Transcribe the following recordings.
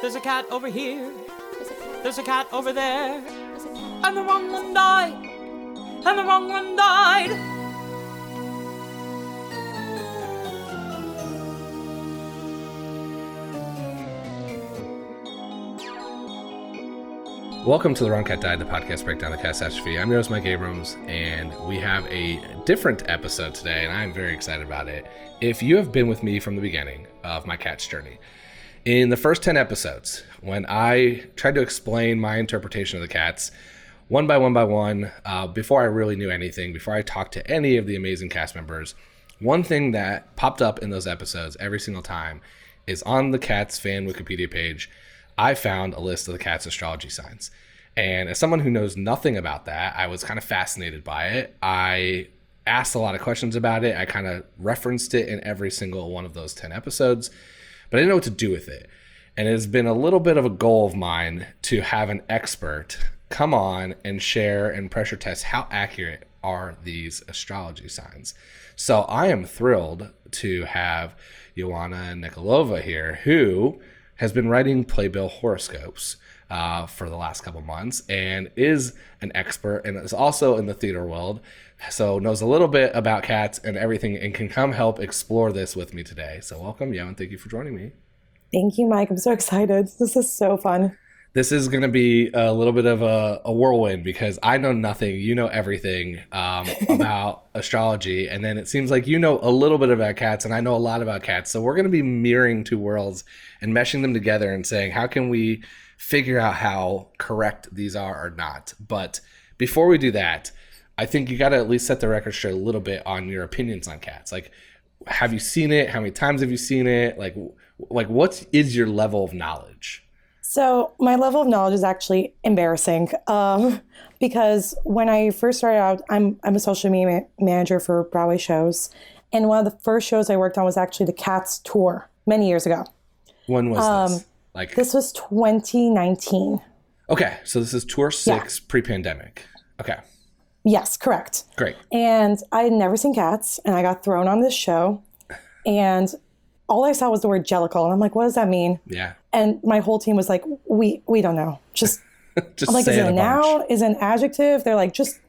There's a cat over here. There's a cat over there. And the wrong one died. And the wrong one died. Welcome to The Wrong Cat Died, the podcast breakdown of catastrophe. I'm your host, Mike Abrams, and we have a different episode today, and I'm very excited about it. If you have been with me from the beginning of my cat's journey, in the first 10 episodes, when I tried to explain my interpretation of the cats, one by one by one, uh, before I really knew anything, before I talked to any of the amazing cast members, one thing that popped up in those episodes every single time is on the Cats fan Wikipedia page, I found a list of the Cats astrology signs. And as someone who knows nothing about that, I was kind of fascinated by it. I asked a lot of questions about it. I kind of referenced it in every single one of those 10 episodes, but I didn't know what to do with it. And it has been a little bit of a goal of mine to have an expert come on and share and pressure test how accurate are these astrology signs. So I am thrilled to have Yoanna Nikolova here, who has been writing playbill horoscopes uh, for the last couple months and is an expert and is also in the theater world. So knows a little bit about cats and everything and can come help explore this with me today. So welcome, Yo, and thank you for joining me. Thank you, Mike. I'm so excited. This is so fun. This is going to be a little bit of a, a, whirlwind because I know nothing. You know everything um, about astrology. And then it seems like you know a little bit about cats, and I know a lot about cats. So we're going to be mirroring two worlds and meshing them together and saying, how can we figure out how correct these are or not? But before we do that, I think you got to at least set the record straight a little bit on your opinions on cats. Like, have you seen it? How many times have you seen it? Like, like what is your level of knowledge? So my level of knowledge is actually embarrassing um, because when I first started out, I'm I'm a social media manager for Broadway shows, and one of the first shows I worked on was actually the Cats tour many years ago. When was um, this? Like this was 2019. Okay, so this is tour six yeah. pre-pandemic. Okay. Yes, correct. Great. And I had never seen cats, and I got thrown on this show, and all I saw was the word jellicle, and I'm like, what does that mean? Yeah. And my whole team was like, we we don't know. Just, just I'm like, is it a noun? Is it an adjective? They're like, just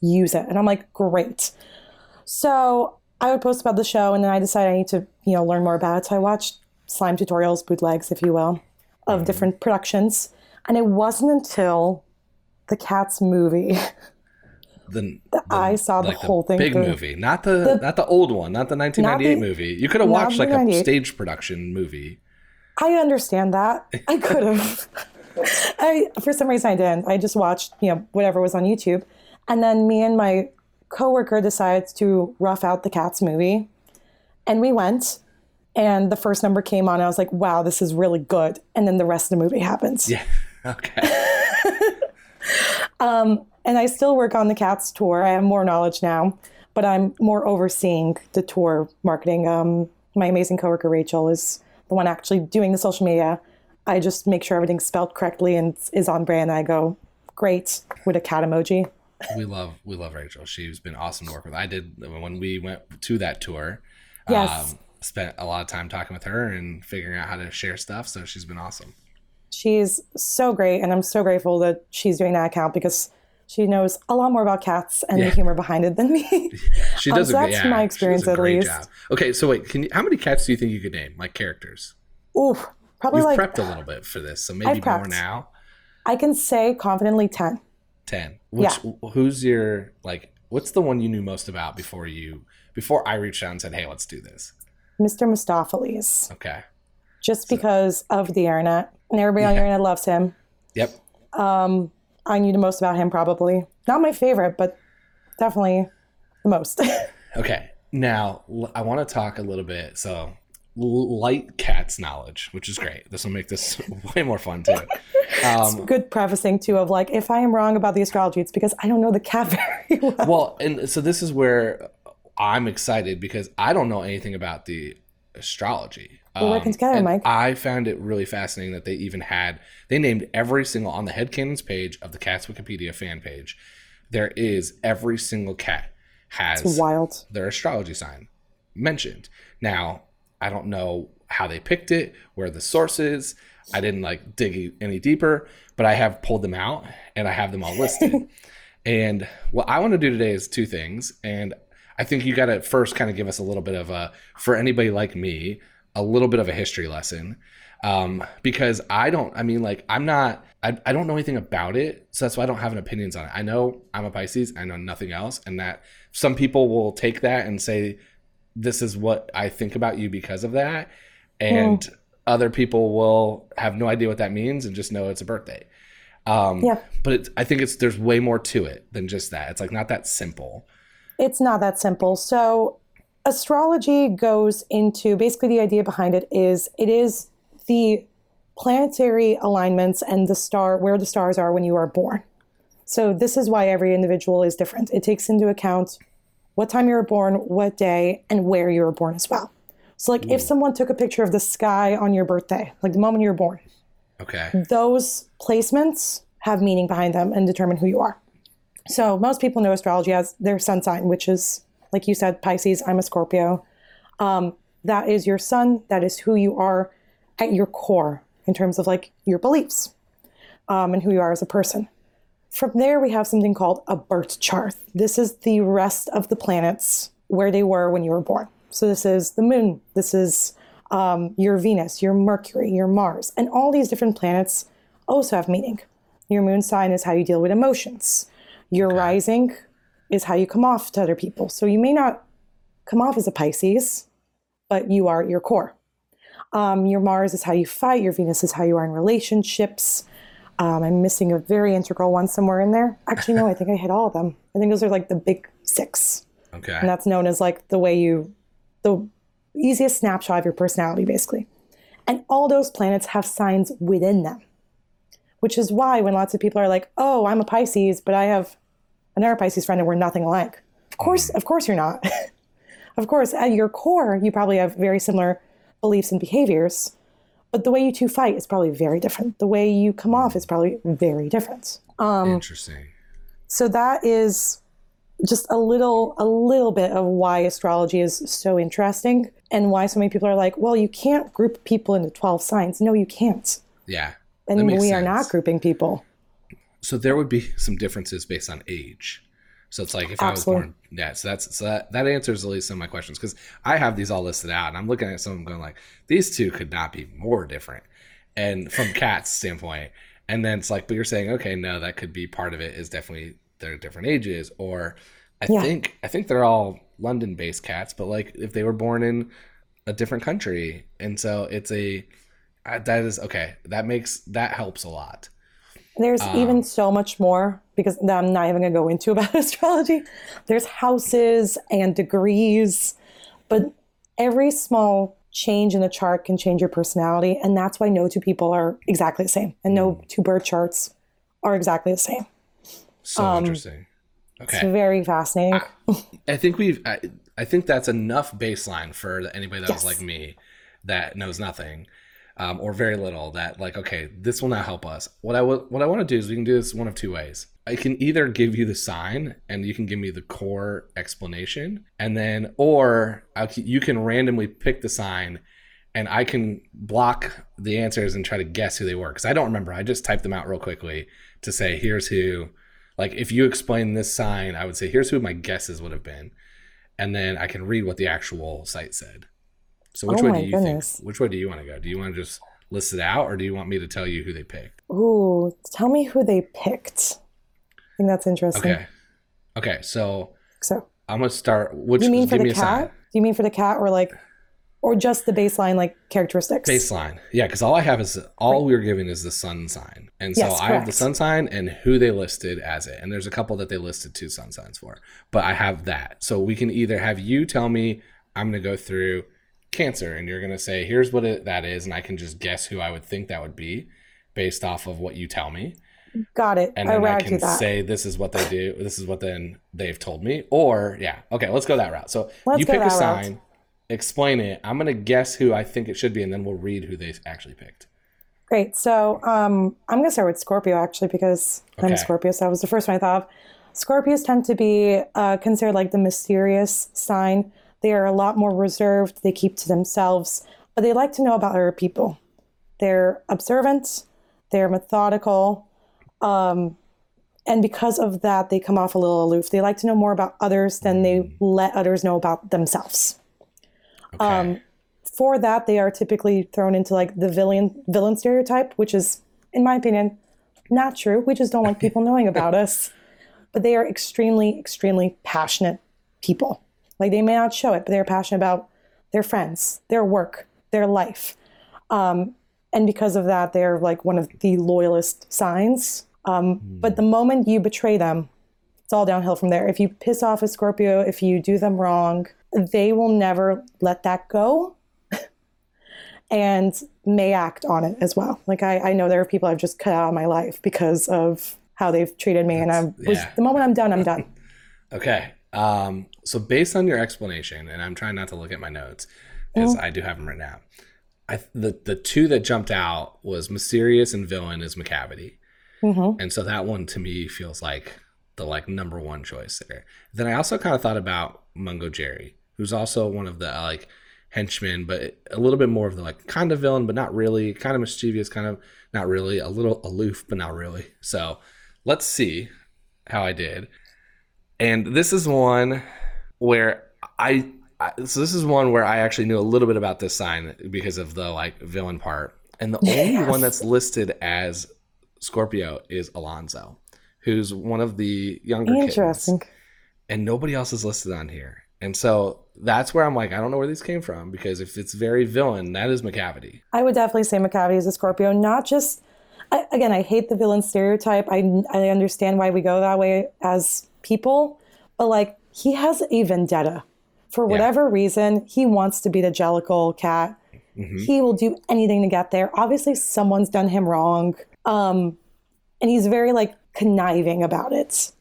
use it, and I'm like, great. So I would post about the show, and then I decided I need to you know learn more about it. So I watched slime tutorials, bootlegs, if you will, of mm-hmm. different productions, and it wasn't until the Cats movie the, the, I saw the whole thing. Big through. movie, not the, the, not the old one, not the 1998 not the, movie. You could have watched like a stage production movie. I understand that. I could have. I for some reason I didn't. I just watched you know whatever was on YouTube, and then me and my coworker decides to rough out the Cats movie, and we went. And the first number came on, I was like, "Wow, this is really good." And then the rest of the movie happens. Yeah. Okay. um, and I still work on the Cats tour. I have more knowledge now, but I'm more overseeing the tour marketing. Um, my amazing coworker Rachel is the one actually doing the social media. I just make sure everything's spelled correctly and is on brand. I go, great, with a cat emoji. we love we love Rachel. She's been awesome to work with. I did when we went to that tour. Yes. Um, spent a lot of time talking with her and figuring out how to share stuff. So she's been awesome. She's so great, and I'm so grateful that she's doing that account because she knows a lot more about cats and yeah. the humor behind it than me. she does. Um, so that's yeah, my experience at least. Job. Okay, so wait, can you, how many cats do you think you could name, like characters? Oof, probably You've like prepped a little bit for this, so maybe more now. I can say confidently ten. Ten. Which, yeah. Who's your like? What's the one you knew most about before you before I reached out and said, "Hey, let's do this"? Mr. Mistoffelees. Okay. Just so, because of the internet, and everybody yeah. on the internet loves him. Yep. Um, I knew the most about him probably. Not my favorite, but definitely the most. Okay, now I want to talk a little bit. So, light cats knowledge, which is great. This will make this way more fun too. Um, Good prefacing too of like, if I am wrong about the astrology, it's because I don't know the cat very well. well, and so this is where I'm excited because I don't know anything about the astrology. We're working um, together, and Mike. I found it really fascinating that they even had they named every single on the headcanons page of the Cats Wikipedia fan page. There is every single cat has Wild. their astrology sign mentioned. Now, I don't know how they picked it, where the source is. I didn't like dig any deeper, but I have pulled them out and I have them all listed. and what I want to do today is two things. And I think you got to first kind of give us a little bit of a, for anybody like me, a little bit of a history lesson. Um, because I don't, I mean, like, I'm not, I, I don't know anything about it. So that's why I don't have an opinions on it. I know I'm a Pisces, I know nothing else. And that some people will take that and say, this is what I think about you because of that. And other people will have no idea what that means and just know it's a birthday. Um, Yeah. But it's, I think it's there's way more to it than just that. It's like not that simple. It's not that simple. So, astrology goes into basically the idea behind it is it is the planetary alignments and the star where the stars are when you are born. So, this is why every individual is different. It takes into account what time you were born, what day, and where you were born as well. So, like if hmm. someone took a picture of the sky on your birthday, like the moment you were born, Okay. those placements have meaning behind them and determine who you are. So most people know astrology as their sun sign, which is, like you said, Pisces. I'm a Scorpio. Um, that is your sun. That is who you are at your core in terms of like your beliefs um, and who you are as a person. From there, we have something called a birth chart. This is the rest of the planets where they were when you were born. So this is the moon. This is um, your Venus, your Mercury, your Mars, and all these different planets also have meaning. Your moon sign is how you deal with emotions. Your rising is how you come off to other people. So you may not come off as a Pisces, but you are at your core. Um, your Mars is how you fight. Your Venus is how you are in relationships. Um, I'm missing a very integral one somewhere in there. Actually, no, I think I hit all of them. I think those are like the big six. Okay. And that's known as like the way you, the easiest snapshot of your personality, basically. And all those planets have signs within them, which is why when lots of people are like, oh, I'm a Pisces, but I have another Pisces friend and we're nothing alike. Of course, of course you're not. of course, at your core, you probably have very similar beliefs and behaviors, but the way you two fight is probably very different. The way you come off is probably very different. Um, Interesting. so that is just a little a little bit of why astrology is so interesting and why so many people are like well you can't group people into 12 signs no you can't Yeah. and we are not grouping people So there would be some differences based on age. So it's like if I was born, yeah. So that's so that, that answers at least some of my questions because I have these all listed out, and I'm looking at some of them going like, these two could not be more different, and from Cat's standpoint, and then it's like, but you're saying, okay, no, that could be part of it is definitely they're different ages, or I Yeah. think I think they're all London-based cats, but like if they were born in a different country, and so it's a uh, that is okay. That makes that helps a lot. There's Um, even so much more because that i'm not even going to go into about astrology there's houses and degrees but every small change in the chart can change your personality and that's why no two people are exactly the same and no two birth charts are exactly the same So Um, interesting. Okay. it's very fascinating I think we've. I, I think that's enough baseline for anybody that was Yes. like me, that knows nothing, um, or very little. That like, okay, this will not help us. What I what I want to do is we can do this one of two ways. I can either give you the sign, and you can give me the core explanation, and then, or you can randomly pick the sign, and I can block the answers and try to guess who they were because I don't remember. I just typed them out real quickly to say, here's who. Like if you explain this sign, I would say, here's who my guesses would have been and then I can read what the actual site said. So which Oh way do you goodness. think? Which way do you want to go? Do you want to just list it out, or do you want me to tell you who they picked? Ooh, tell me who they picked. I think that's interesting. Okay. Okay. So So, I'm gonna start. Which you mean for the cat? Do you mean for the cat or like or just the baseline like characteristics? Baseline. Yeah, because all I have is all we were given is the sun sign. And so Yes, I have the sun sign and who they listed as it. And there's a couple that they listed two sun signs for. But I have that. So we can either have you tell me I'm gonna go through cancer and you're gonna say, here's what it, that is, and I can just guess who I would think that would be based off of what you tell me. Got it. And then I can say this is what they do, this is what then they've told me. Or yeah, okay, let's go that route. So Let's you pick a that route. sign, explain it. I'm gonna guess who I think it should be, and then we'll read who they actually picked. Great. So um, I'm going to start with Scorpio actually because I'm a Scorpio. So that was the first one I thought of. Scorpios tend to be uh, considered like the mysterious sign. They are a lot more reserved. They keep to themselves, but they like to know about other people. They're observant. They're methodical. Um, and because of that, they come off a little aloof. They like to know more about others than they let others know about themselves Okay. Um, for that they are typically thrown into like the villain villain stereotype which is in my opinion not true we just don't like people knowing about us but they are extremely extremely passionate people like they may not show it but they're passionate about their friends their work their life um, and because of that they're like one of the loyalist signs um, but the moment you betray them it's all downhill from there. If you piss off a Scorpio, if you do them wrong, they will never let that go and may act on it as well. Like I, I know there are people I've just cut out of my life because of how they've treated me. and I was yeah. the moment I'm done, I'm done. Okay. Um, so based on your explanation, and I'm trying not to look at my notes because I do have them written out. I the the two that jumped out was mysterious and villain is Macavity, Mhm. and so that one to me feels like the like number one choice there. Then I also kind of thought about Mungojerrie, who's also one of the like henchmen, but a little bit more of the like kind of villain, but not really, kind of mischievous, kind of not really, a little aloof, but not really. So let's see how I did. And this is one where I, I so this is one where I actually knew a little bit about this sign because of the like villain part. And the only one that's listed as Scorpio is Alonzo, who's one of the younger kids Interesting. and nobody else is listed on here. And so that's where I'm like, I don't know where these came from because if it's very villain, that is Macavity. I would definitely say Macavity is a Scorpio, not just. I, again, I hate the villain stereotype. I, I understand why we go that way as people, but like he has a vendetta. For whatever reason, he wants to be the Jellicle cat. He will do anything to get there. Obviously, someone's done him wrong. Um, and he's very like conniving about it.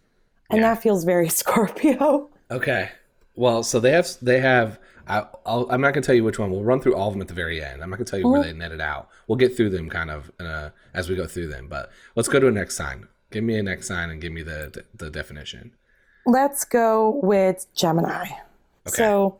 And Yeah. that feels very Scorpio. Okay. Well, so they have they have. I, I'll, I'm not gonna tell you which one. We'll run through all of them at the very end. I'm not gonna tell you where they netted out. We'll get through them kind of uh, as we go through them. But let's go to a next sign. Give me a next sign and give me the the definition. Let's go with Gemini. Okay. So,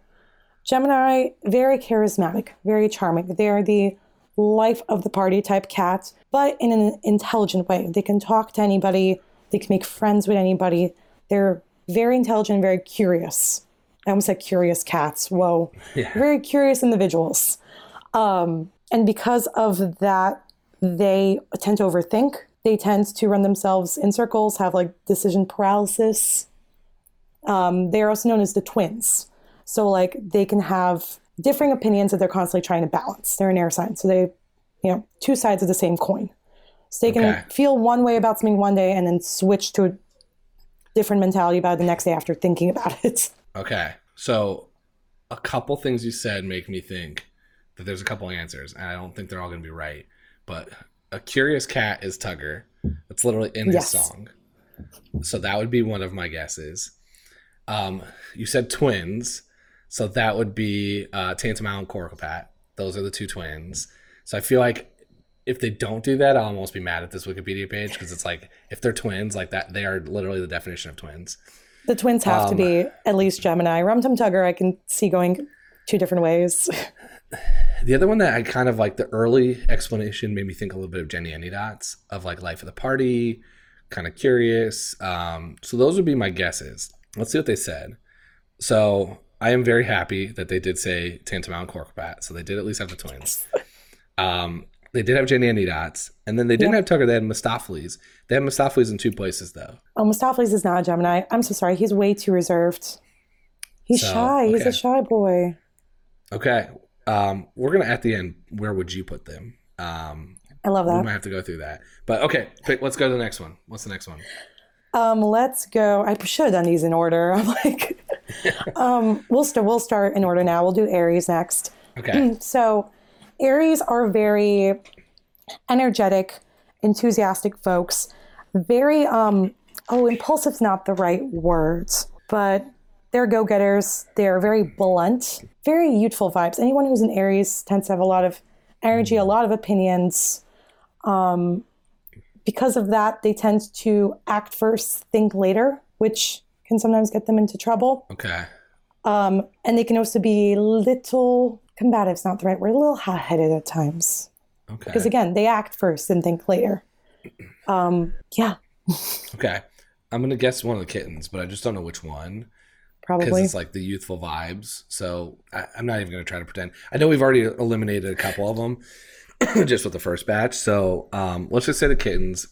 Gemini, very charismatic, very charming. They're the life of the party type cat, but in an intelligent way. They can talk to anybody, they can make friends with anybody. They're very intelligent, very curious. I almost said curious cats. Whoa. Yeah. Very curious individuals. Um, and because of that, they tend to overthink. They tend to run themselves in circles, have like decision paralysis. Um, they're also known as the twins. So like they can have differing opinions that they're constantly trying to balance. They're an air sign, so they, you know, two sides of the same coin. So they can Okay. feel one way about something one day and then switch to a different mentality about it the next day after thinking about it. Okay. So a couple things you said make me think that there's a couple answers, and I don't think they're all gonna be right. But a curious cat is Tugger. It's literally in his Yes. song. So that would be one of my guesses. Um, you said twins, so that would be uh, Tantomile and Coricopat. Those are the two twins. So I feel like if they don't do that, I'll almost be mad at this Wikipedia page because it's like if they're twins, like that, they are literally the definition of twins. The twins have to Um, be at least Gemini. Rum Tum Tugger, I can see going two different ways. The other one that I kind of like the early explanation made me think a little bit of Jenny Any Dots of like life of the party, kind of curious. Um, so those would be my guesses. Let's see what they said. So I am very happy that they did say Tantomile Coricopat. So they did at least have the twins. Um, they did have Jenny Dots, and then they didn't have Tugger. They had Mistoffelees. They had Mistoffelees in two places though. Oh, Mistoffelees is not a Gemini. I'm so sorry. He's way too reserved. He's So, shy. He's a shy boy. Okay. Um, we're gonna at the end. Where would you put them? Um, I love that. we might have to go through that. But okay, let's go to the next one. What's the next one? Um, let's go. I should have done these in order. I'm like, um, we'll start. We'll start in order now. We'll do Aries next. Okay. So, Aries are very energetic, enthusiastic folks. Very um oh, impulsive's not the right word, but they're go-getters. They're very blunt, very youthful vibes. Anyone who's an Aries tends to have a lot of energy, a lot of opinions. Um, because of that, they tend to act first, think later, which can sometimes get them into trouble. Okay. Um, and they can also be a little combative's not the right word, a little hot-headed at times. Okay. Because again, they act first and think later. Um, yeah, Okay. I'm gonna guess one of the kittens, but I just don't know which one Probably. because it's like the youthful vibes. So I, I'm not even gonna try to pretend. I know we've already eliminated a couple of them just with the first batch. So um, let's just say the kittens,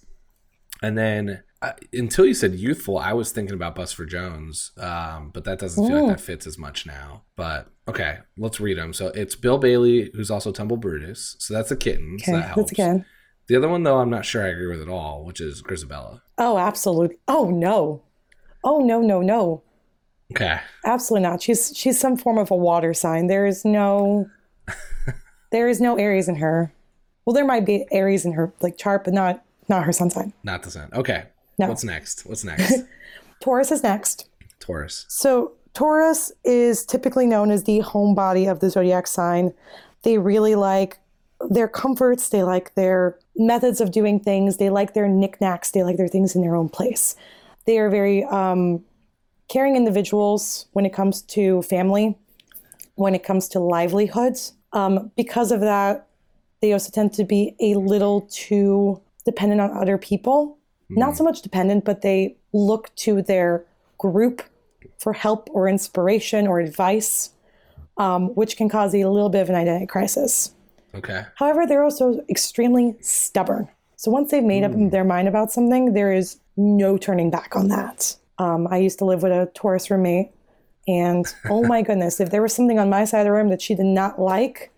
and then uh, until you said youthful, I was thinking about Bustopher Jones, um, but that doesn't feel like that fits as much now. But okay, let's read them. So it's Bill Bailey, who's also Tumblebrutus. So that's a kitten. Okay, so that helps. that's again. The other one, though, I'm not sure I agree with at all, which is Grisabella. Oh, absolutely. Oh no. Oh no, no, no. Okay. Absolutely not. She's she's some form of a water sign. There is no there is no Aries in her. Well, there might be Aries in her like chart, but not not her sun sign. Not the sun. Okay. No. What's next? What's next? Taurus is next. Taurus. So Taurus is typically known as the home body of the zodiac sign. They really like their comforts, they like their methods of doing things, they like their knickknacks, they like their things in their own place. They are very um, caring individuals when it comes to family, when it comes to livelihoods. Um, because of that, they also tend to be a little too dependent on other people. Not so much dependent, but they look to their group for help or inspiration or advice, um, which can cause a little bit of an identity crisis. Okay. However, they're also extremely stubborn. So once they've made up their mind about something, there is no turning back on that. Um, I used to live with a Taurus roommate, and oh my goodness, if there was something on my side of the room that she did not like,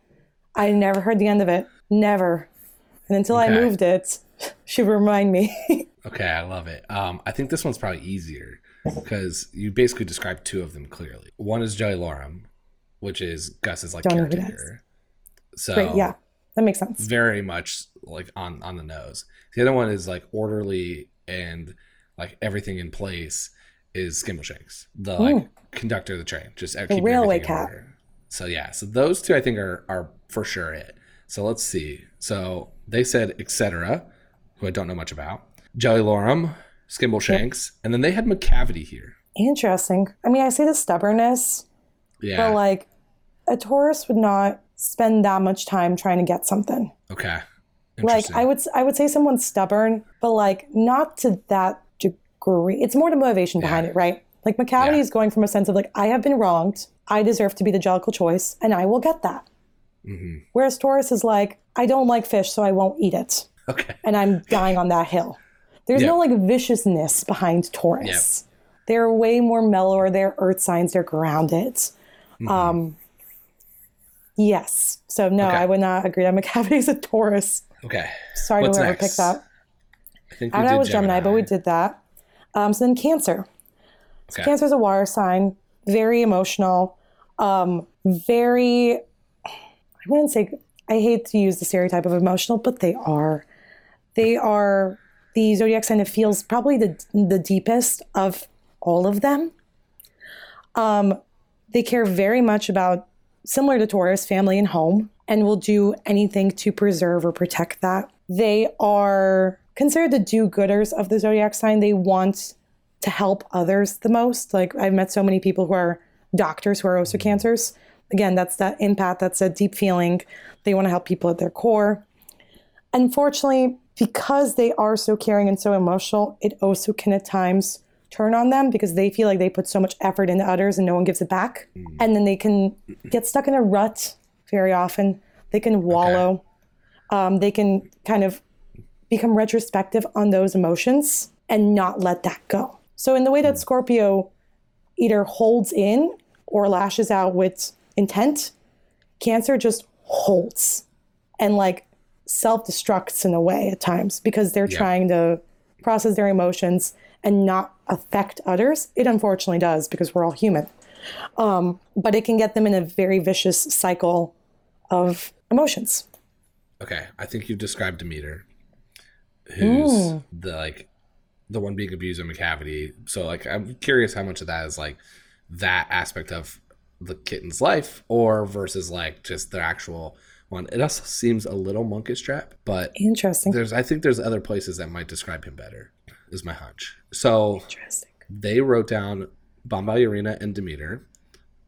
I never heard the end of it. Never. And until I moved it, she would remind me. Okay. I love it. Um, I think this one's probably easier because you basically described two of them clearly. One is Jellylorum, which is Gus's like Don't know who that caretaker. So Great, yeah, that makes sense. very much like on on the nose. The other one is like orderly and like everything in place is Skimbleshanks, the like conductor of the train, just uh, keeping railway cat. order. So yeah, so those two I think are are for sure it. So let's see. So they said Etcetera, who I don't know much about. Jellylorum, Skimbleshanks, and then they had Macavity here. Interesting. I mean, I see the stubbornness, Yeah. but like a Taurus would not spend that much time trying to get something. okay. Like I would, I would say someone's stubborn, but like not to that degree. It's more the motivation behind Yeah. it, right? Like Macavity Yeah. is going from a sense of like I have been wronged, I deserve to be the jellicle choice, and I will get that. Mm-hmm. Whereas Taurus is like I don't like fish, so I won't eat it, Okay. and I'm dying on that hill. There's Yeah. no like viciousness behind Taurus. They're way more mellower. They're earth signs. They're grounded. Um, yes. So no, Mm-hmm. Okay. I would not agree that Macavity is a Taurus. Okay. Sorry What's to whoever next? picked that. I think I, did was Gemini, but we did that. Um, so then Cancer. So Okay. Cancer is a water sign, very emotional, um, very. I wouldn't say. I hate to use the stereotype of emotional, but they are. They are the zodiac sign that feels probably the the deepest of all of them. Um, they care very much about similar to Taurus, family and home, and will do anything to preserve or protect that. They are considered the do-gooders of the zodiac sign. They want to help others the most. Like I've met so many people who are doctors who are also cancers. Again, that's that empath, that's a deep feeling. They want to help people at their core. Unfortunately, because they are so caring and so emotional, it also can at times turn on them because they feel like they put so much effort into others and no one gives it back. And then they can get stuck in a rut very often. They can wallow. Um, they can kind of become retrospective on those emotions and not let that go. So, in the way that Scorpio either holds in or lashes out with intent, Cancer just holds and like self destructs in a way at times because they're Yeah. trying to process their emotions and not affect others. It unfortunately does because we're all human. Um, but it can get them in a very vicious cycle of emotions. Okay, I think you've described Demeter, who's Mm. the like the one being abused in Macavity. So like, I'm curious how much of that is like that aspect of the kitten's life, or versus like just the actual one. It also seems a little Munkustrap, but Interesting. there's I think there's other places that might describe him better. Is my hunch. So Interesting. they wrote down Bombalurina and Demeter,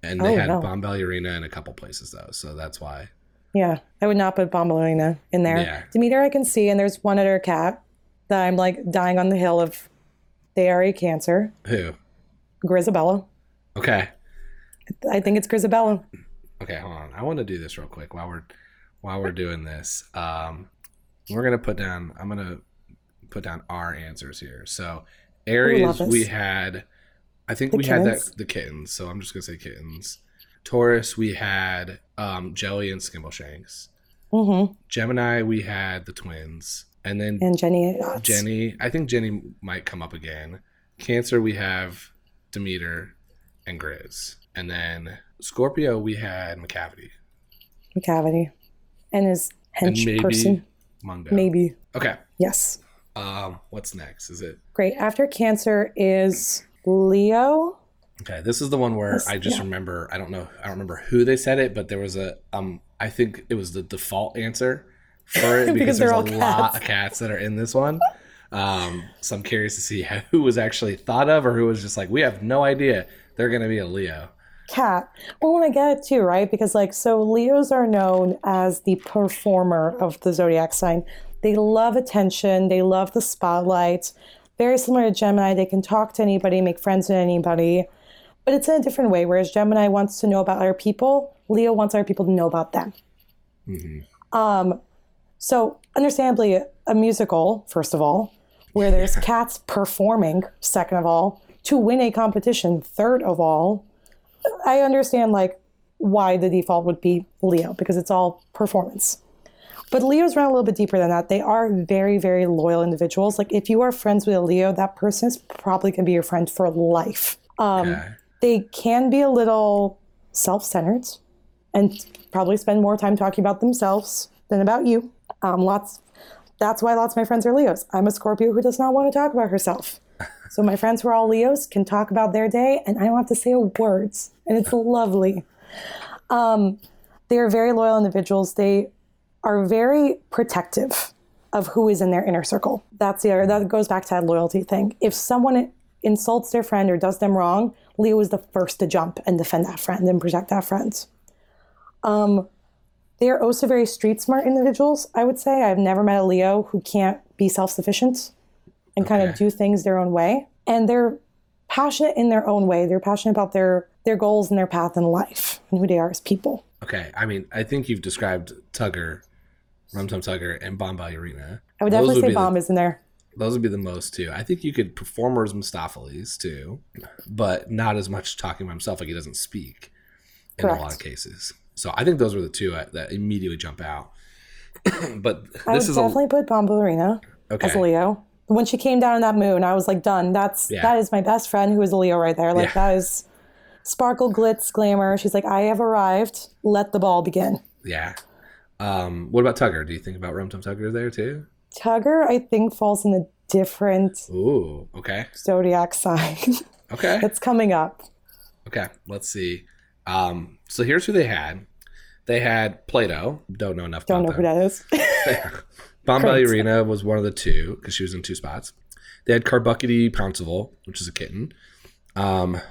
and they Oh, had no. Bombalurina in a couple places though. So that's why. Yeah, I would not put Bombalina in there. Yeah. Demeter, I can see, and there's one other cat that I'm like dying on the hill of. They are a cancer. Who? Grisabella. Okay. I think it's Grisabella. Okay, hold on. I want to do this real quick while we're while we're doing this. Um, we're gonna put down. I'm gonna put down our answers here. So Aries, we had. I think The we had kittens. that the kittens. So I'm just gonna say kittens. Taurus, we had um, Jelly and Skimbleshanks. Mm-hmm. Gemini, we had the twins, and then And Jenny. Jenny. I think Jenny might come up again. Cancer, we have Demeter and Grizz, and then Scorpio, we had Macavity Macavity, And his and hench maybe person. Maybe. Okay. Yes. Um, what's next? Is it Great. After Cancer is Leo. okay? This is the one where This- I just yeah. remember. I don't know. I don't remember who they said it, but there was a um. I think it was the default answer for it Because because, they're there's a all lot of cats that are in this one. Um, so I'm curious to see who was actually thought of or who was just like, we have no idea they're going to be a Leo. Cat. Well, when I get it too, right? Because like, so Leos are known as the performer of the zodiac sign. They love attention. They love the spotlight. Very similar to Gemini, they can talk to anybody, make friends with anybody, but it's in a different way. Whereas Gemini wants to know about other people, Leo wants other people to know about them. Um, so understandably, a musical, first of all, where there's cats performing, second of all, to win a competition, third of all, I understand like why the default would be Leo because it's all performance. But Leos run a little bit deeper than that. They are very, very loyal individuals. Like if you are friends with a Leo, that person is probably going to be your friend for life. Um, Okay. They can be a little self-centered and probably spend more time talking about themselves than about you. Um, lots. That's why lots of my friends are Leos. I'm a Scorpio who does not want to talk about herself. So my friends who are all Leos can talk about their day, and I don't have to say a word, and it's lovely. Um, they are very loyal individuals. They are very protective of who is in their inner circle. That's the other, that goes back to that loyalty thing. If someone insults their friend or does them wrong, Leo is the first to jump and defend that friend and protect that friend. Um, they are also very street smart individuals, I would say. I've never met a Leo who can't be self sufficient and kind of do things their own way. And they're passionate in their own way. They're passionate about their, their goals and their path in life and who they are as people. Okay. I mean, I think you've described Tugger, Rum Tum Tugger, and Bombalurina. I would definitely say be the- Bomb is in there. Those would be the most too. I think you could performers Mistoffelees too, but not as much talking by himself. Like he doesn't speak in a lot of cases. So I think those were the two that that immediately jump out. but I would this is definitely put Bomb okay. as a Leo. When she came down in that moon, I was like, done. That's Yeah. that is my best friend who is a Leo right there. Like Yeah. that is sparkle, glitz, glamour. She's like, I have arrived. Let the ball begin. Yeah. Um, what about Tugger? Do you think about Rum Tum Tugger there too? Tugger, I think, falls in a different Ooh. Okay. zodiac sign Okay. it's coming up. Okay, let's see. Um, so here's who they had. They had Plato. Don't know enough Don't know about who that is. Arena was one of the two because she was in two spots. They had Carbucketty Pouncival, which is a kitten. Um,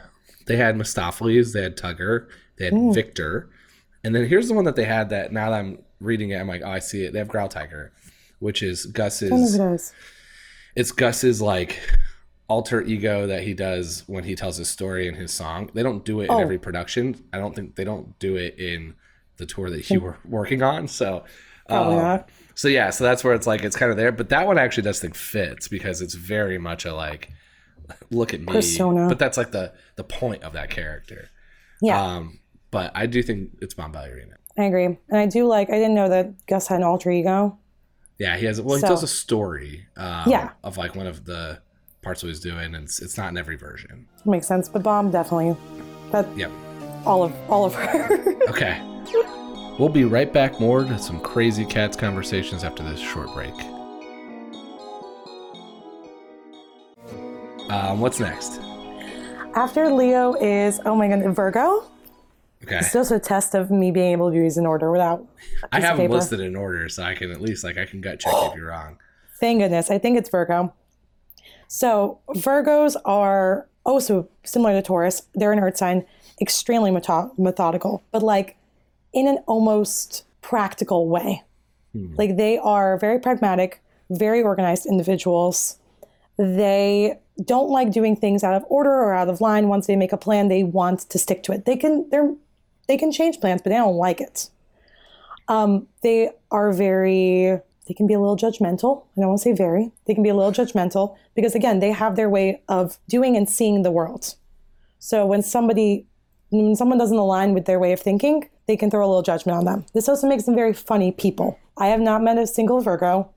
they had Mistoffelees. They had Tugger. They had Ooh. Victor. And then here's the one that they had that now that I'm reading it, I'm like, oh, I see it. They have Growltiger, which is Don't know who Gus's. that is. It's Gus's like alter ego that he does when he tells his story in his song. They don't do it in Oh. every production. I don't think they don't do it in the tour that you were working on. So um, so yeah, so that's where it's like it's kind of there, but that one actually does think fits because it's very much a like look at me Persona. But that's like the the point of that character. Yeah. Um but I do think it's Bombalurina. I agree. And I do like, I didn't know that Gus had an alter ego. Yeah, he has. Well, he So- tells a story. Um, Yeah. Of like one of the parts of what he's doing, and it's, it's not in every version. Makes sense. But Bomb definitely, that, Yep. all of, all of her. Okay. We'll be right back more to some crazy cats conversations after this short break. Um, what's next? After Leo is, oh my god, Virgo. Okay. It's just a test of me being able to use an order without. i have them listed in order, so I can at least like I can gut check if you're wrong. Thank goodness. I think it's Virgo. So Virgos are also similar to Taurus. They're an earth sign, extremely metho- methodical, but like in an almost practical way. Like they are very pragmatic, very organized individuals. They don't like doing things out of order or out of line. Once they make a plan, they want to stick to it. They can they're they can change plans, but they don't like it. Um, they are very they can be a little judgmental. I don't want to say very. They can be a little judgmental because again, they have their way of doing and seeing the world. So when somebody when someone doesn't align with their way of thinking, they can throw a little judgment on them. This also makes them very funny people. I have not met a single Virgo,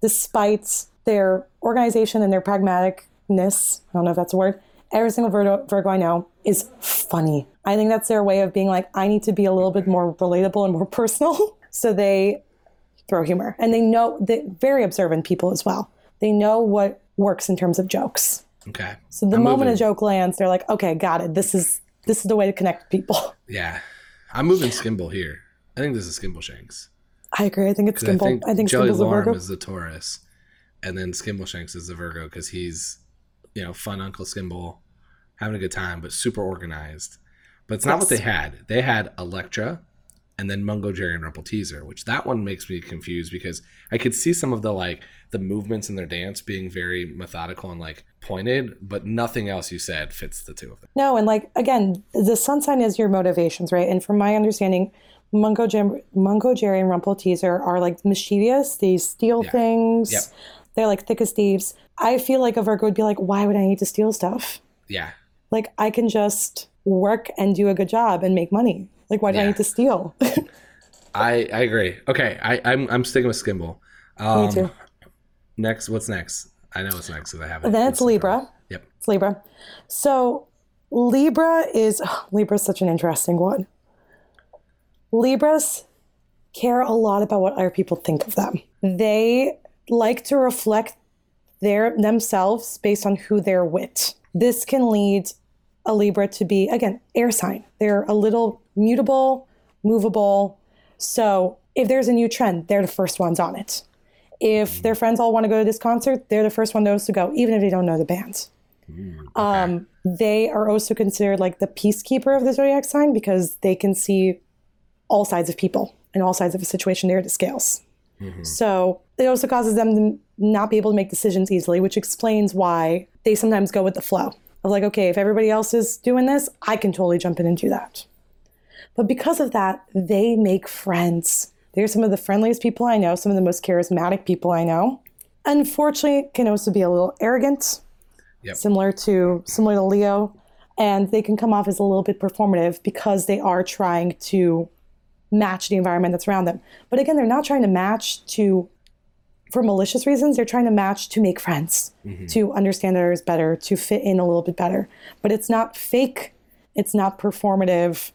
despite their organization and their pragmaticness. I don't know if that's a word. Every single Virgo, Virgo I know is funny. I think that's their way of being like, I need to be a little bit more relatable and more personal. so they throw humor. And they know they're very observant people as well. They know what works in terms of jokes. Okay. So the I'm moment moving- a joke lands, they're like, okay, got it. This is this is the way to connect people. Yeah. I'm moving Skimble here. I think this is Skimbleshanks. I agree. I think it's 'Cause I Skimble. think, I think Skimble's a Lorm Virgo. is the Taurus, and then Skimbleshanks is the Virgo because he's, you know, fun Uncle Skimble, having a good time, but super organized. But it's not what they had. They had Electra, and then Mungojerrie and Rumpleteazer, which that one makes me confused because I could see some of the like the movements in their dance being very methodical and like pointed, but nothing else you said fits the two of them. No, and like again, the sun sign is your motivations, right? And from my understanding, Mungo, Jim, Mungojerrie and Rumpleteazer are like mischievous. They steal Yeah. things. Yep. They're like thick as thieves. I feel like a Virgo would be like, why would I need to steal stuff? Yeah, Like I can just work and do a good job and make money. Like why do I need to steal? I I agree. Okay, I I'm I'm sticking with Skimble. Um, Me too. Next, what's next? I know what's next because I have it. then it's in front of Libra. Yep. It's Libra. So Libra is Libra is such an interesting one. Libras care a lot about what other people think of them. They like to reflect their themselves based on who they're with. This can lead a Libra to be again air sign. They're a little mutable, movable. So if there's a new trend, they're the first ones on it. If mm. their friends all want to go to this concert, they're the first one those to go, even if they don't know the band. Mm, um, they are also considered like the peacekeeper of the zodiac sign because they can see all sides of people and all sides of a situation. They're the scales. Mm-hmm. So it also causes them to not be able to make decisions easily, which explains why they sometimes go with the flow of like, okay, if everybody else is doing this, I can totally jump in and do that. But because of that, they make friends. They're some of the friendliest people I know, some of the most charismatic people I know. Unfortunately, can also be a little arrogant, Yep. similar to similar to Leo, and they can come off as a little bit performative because they are trying to match the environment that's around them. But again, they're not trying to match to for malicious reasons. They're trying to match to make friends, to understand others better, to fit in a little bit better. But it's not fake. It's not performative,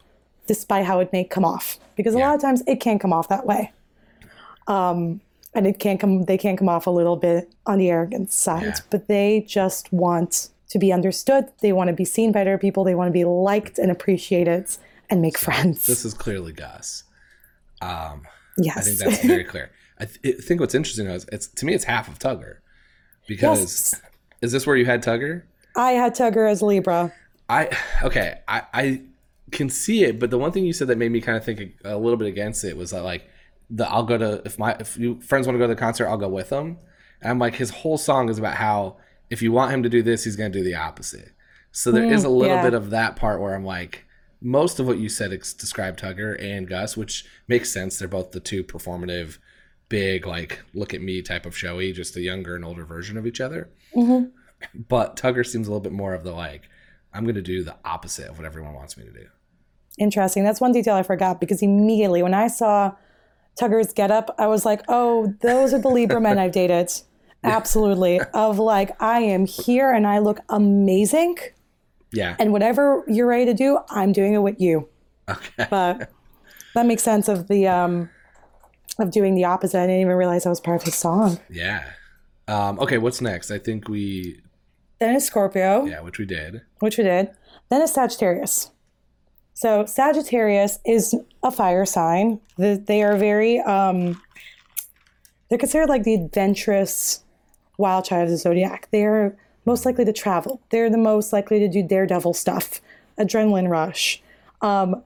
despite how it may come off. Because a lot of times it can't come off that way. Um, and it can come. They can come off a little bit on the arrogant side. Yeah. But they just want to be understood. They want to be seen by other people. They want to be liked and appreciated and make friends. This is clearly Gus. Um, yes. I think that's very clear. I th- I think what's interesting is it's to me it's half of Tugger because Yes. is this where you had Tugger? I had Tugger as Libra. I okay, I I can see it, but the one thing you said that made me kind of think a, a little bit against it was that like the I'll go to if my if you friends want to go to the concert, I'll go with them. And I'm like his whole song is about how if you want him to do this, he's going to do the opposite. So there hmm, is a little yeah. bit of that part where I'm like most of what you said ex- described Tugger and Gus, which makes sense. They're both the two performative, big like look at me type of showy, just a younger and older version of each other. But Tugger seems a little bit more of the like, I'm going to do the opposite of what everyone wants me to do. interesting. That's one detail I forgot because immediately when I saw Tugger's getup, I was like, oh, those are the Libra men I've dated. Absolutely. Of like, I am here and I look amazing. Yeah. And whatever you're ready to do, I'm doing it with you. Okay. But that makes sense of the um of doing the opposite. I didn't even realize that was part of his song. Yeah. Um, okay, what's next? I think we, Then is Scorpio. yeah, which we did. which we did. Then is Sagittarius. So Sagittarius is a fire sign. The- They are very um they're considered like the adventurous wild child of the zodiac. They're most likely to travel. They're the most likely to do daredevil stuff, adrenaline rush. Um,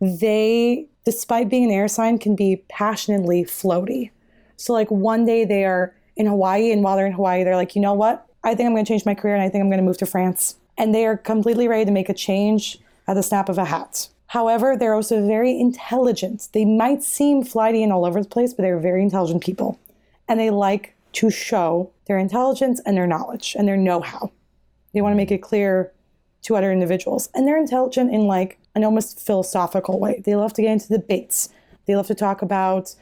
they, despite being an air sign, can be passionately floaty. So like one day they are in Hawaii, and while they're in Hawaii, they're like, you know what? I think I'm going to change my career, and I think I'm going to move to France. And they are completely ready to make a change at the snap of a hat. However, they're also very intelligent. They might seem flighty and all over the place, but they're very intelligent people, and they like to show their intelligence and their knowledge and their know-how. They want to make it clear to other individuals. And they're intelligent in like an almost philosophical way. They love to get into debates. They love to talk about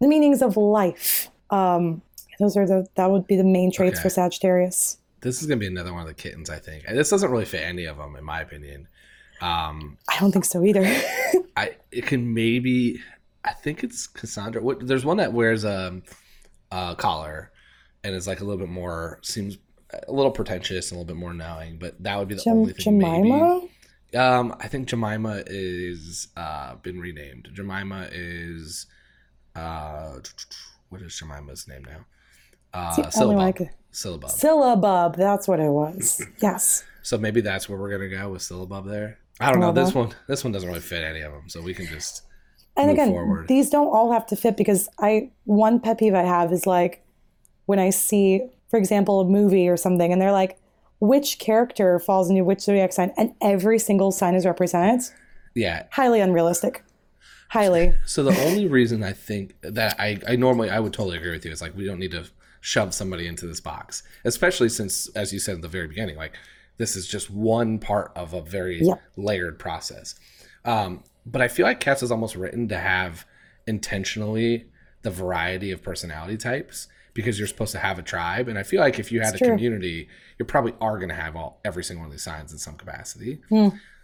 the meanings of life. Um, those are the that would be the main traits Okay. for Sagittarius. This is gonna be another one of the kittens, I think. And this doesn't really fit any of them, in my opinion. Um, I don't think so either. I it can maybe, I think it's Cassandra. What, there's one that wears a, a collar, and is like a little bit more seems a little pretentious and a little bit more knowing. But that would be the Jem- only thing. maybe. Jemima? Um, I think Jemima is uh been renamed. Jemima is uh what is Jemima's name now? Uh Syllabub. like- Syllabub. Syllabub, that's what it was. Yes. So maybe that's where we're gonna go with Syllabub there. I don't know. This one this one doesn't really fit any of them, so we can just And again, forward. these don't all have to fit because I one pet peeve I have is like when I see, for example, a movie or something, and they're like, which character falls into which zodiac sign, and every single sign is represented. yeah. Highly unrealistic. Highly. So the only reason I think that I, I normally I would totally agree with you is like we don't need to shove somebody into this box, especially since as you said at the very beginning, like this is just one part of a very Yeah. layered process. Um, but I feel like Cats is almost written to have intentionally the variety of personality types because you're supposed to have a tribe, and I feel like if you had It's a true. community, you probably are going to have all every single one of these signs in some capacity.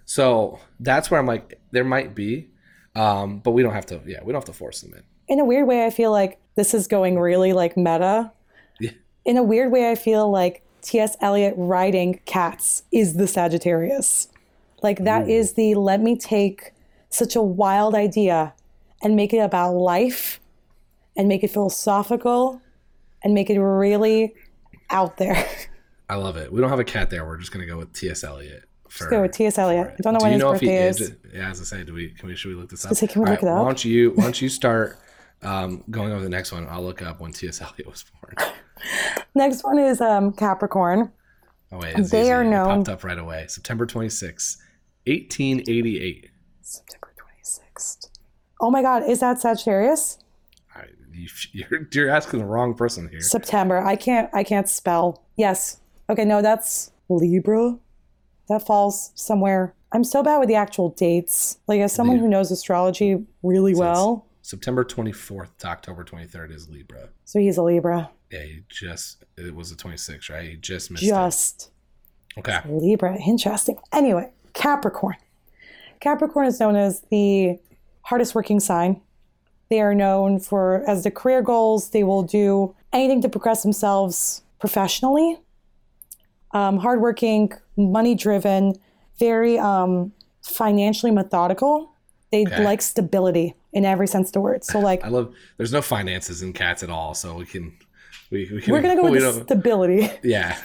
So that's where I'm like, there might be, um, but we don't have to. Yeah, we don't have to force them in. In a weird way, I feel like this is going really like meta. Yeah. In a weird way, I feel like T.S. Eliot writing Cats is the Sagittarius. Like that is the let me take such a wild idea and make it about life and make it philosophical and make it really out there. I love it. We don't have a cat there. We're just gonna go with T.S. Eliot. For, go with T.S. Eliot. I don't know Do when you his know if he birthday is? is. Yeah, as I say, do we? Can we? Should we look this up? say, can we All look it up? Why don't you? Why don't you start um, going over the next one? I'll look up when T.S. Eliot was born. Next one is um, Capricorn. Oh wait, it's They easy. are It known- popped up right away. September 26, 1888. September 26th. Oh my God, is that Sagittarius? All right, you, you're you're asking the wrong person here. September. I can't I can't spell. Yes. Okay, no, that's Libra. That falls somewhere. I'm so bad with the actual dates. Like as someone who knows astrology really So well. September 24th to October 23rd is Libra. So he's a Libra. Yeah, he just it was the 26th, right? He just missed it. Just Okay. Libra. Interesting. Anyway, Capricorn. Capricorn is known as the hardest working sign. They are known for, as the career goals, they will do anything to progress themselves professionally. Um, hardworking, money driven, very um, financially methodical. They Okay. like stability in every sense of the word. So, like, I love. There's no finances in cats at all, so we can. We, we can. we're to go with stability. Yeah.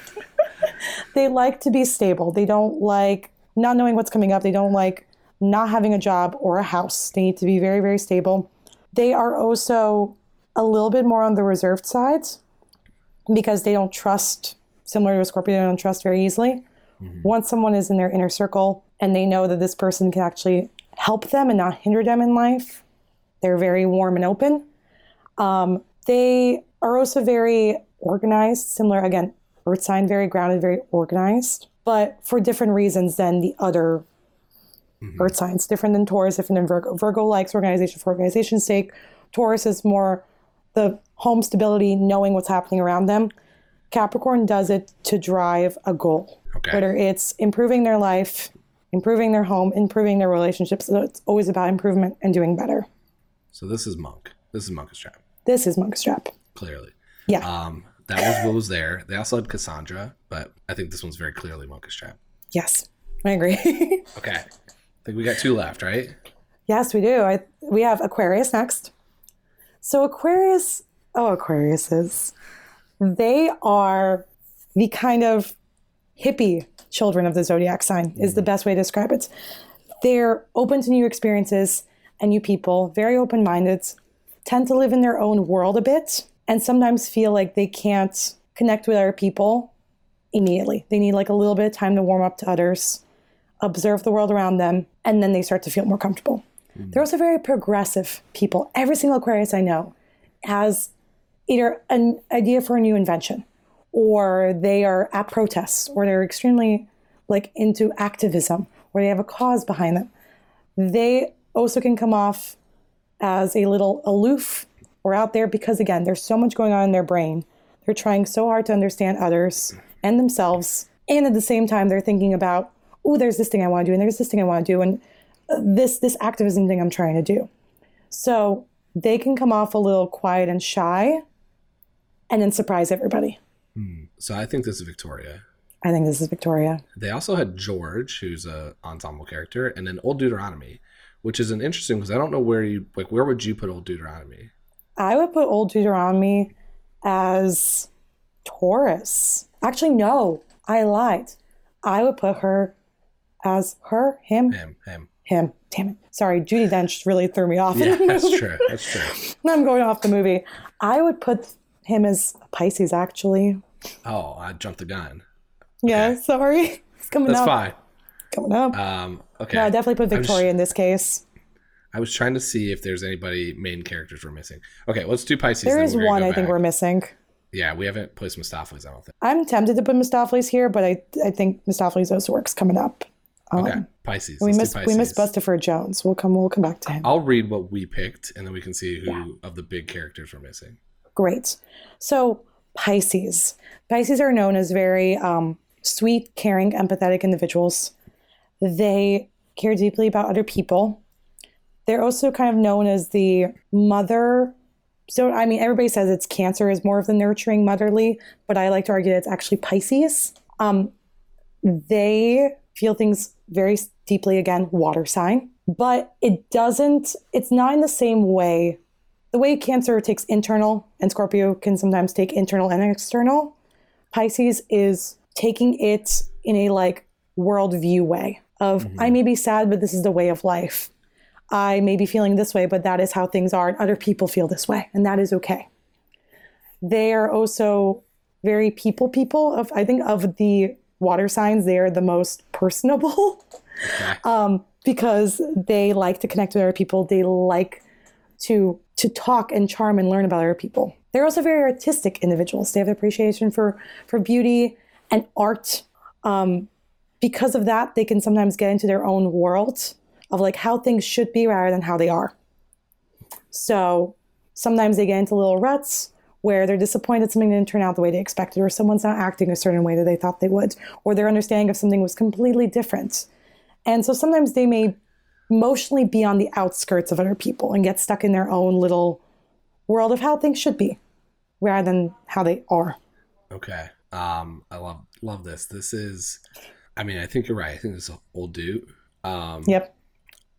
they like to be stable. They don't like not knowing what's coming up. They don't like not having a job or a house. They need to be very, very stable. They are also a little bit more on the reserved sides because they don't trust, similar to a Scorpio, they don't trust very easily. Once someone is in their inner circle and they know that this person can actually help them and not hinder them in life, they're very warm and open. Um, they are also very organized, similar, again, earth sign, very grounded, very organized, but for different reasons than the other earth signs, different than Taurus, different than Virgo. Virgo likes organization for organization's sake. Taurus is more the home stability, knowing what's happening around them. Capricorn does it to drive a goal, Okay. whether it's improving their life, improving their home, improving their relationships. So it's always about improvement and doing better. So this is Monk. This is Munkustrap, This is Munkustrap. clearly. Yeah. Um, that was what was there. They also had Cassandra, but I think this one's very clearly Munkustrap. yes, I agree. Okay. I think we got two left, right? Yes, we do. I, we have Aquarius next. So Aquarius, oh Aquariuses, they are the kind of hippie children of the zodiac sign is the mm-hmm. best way to describe it. They're open to new experiences and new people, very open-minded, tend to live in their own world a bit, and sometimes feel like they can't connect with other people immediately. They need like a little bit of time to warm up to others, observe the world around them, and then they start to feel more comfortable. They're also very progressive people. Every single Aquarius I know has either an idea for a new invention, or they are at protests, or they're extremely like into activism, or they have a cause behind them. They also can come off as a little aloof or out there because again, there's so much going on in their brain. They're trying so hard to understand others and themselves, and at the same time, they're thinking about, oh, there's this thing I want to do, and there's this thing I want to do, and uh, this this activism thing I'm trying to do. So they can come off a little quiet and shy, and then surprise everybody. So I think this is Victoria. I think this is Victoria. They also had George, who's a ensemble character, and then Old Deuteronomy, which is an interesting because I don't know where you like where would you put Old Deuteronomy? I would put Old Deuteronomy as Taurus. Actually, no, I lied. I would put her as her, him, Him, him. him. Damn it. Sorry, Judi Dench really threw me off. Yeah, in the that's true. That's true. I'm going off the movie. I would put him as Pisces, actually. Oh, I jumped the gun. Yeah, sorry. It's coming That's up. That's fine. Coming up. Um, okay. no, I definitely put Victoria in this case. I was trying to see if there's anybody main characters we're missing. Okay, let's do Pisces. There is one go I think we're missing. Yeah, we haven't placed Mistoffelees. I don't think. I'm tempted to put Mistoffelees here, but I I think Mistoffelees also works coming up. Um, Okay, Pisces. We missed do we miss Bustopher Jones. We'll come we'll come back to him. I'll read what we picked, and then we can see who of the big characters we're missing. Great. So Pisces. Pisces are known as very um, sweet, caring, empathetic individuals. They care deeply about other people. They're also kind of known as the mother. So, I mean, everybody says it's Cancer is more of the nurturing, motherly, but I like to argue that it's actually Pisces. Um, they feel things very deeply, again, water sign, but it doesn't, it's not in the same way. The way Cancer takes internal and Scorpio can sometimes take internal and external, Pisces is taking it in a like worldview way of mm-hmm. I may be sad, but this is the way of life. I may be feeling this way, but that is how things are, and other people feel this way, and that is okay. They are also very people people of I think of the water signs, they are the most personable Okay. um, because they like to connect with other people. They like to to talk and charm and learn about other people. They're also very artistic individuals. They have appreciation for for beauty and art. Um, because of that, they can sometimes get into their own world of like how things should be rather than how they are. So sometimes they get into little ruts where they're disappointed something didn't turn out the way they expected, or someone's not acting a certain way that they thought they would, or their understanding of something was completely different. And so sometimes they may emotionally be on the outskirts of other people and get stuck in their own little world of how things should be rather than how they are. Okay. Um, I love love this. This is, I mean, I think you're right. I think this is old dude. Um, Yep.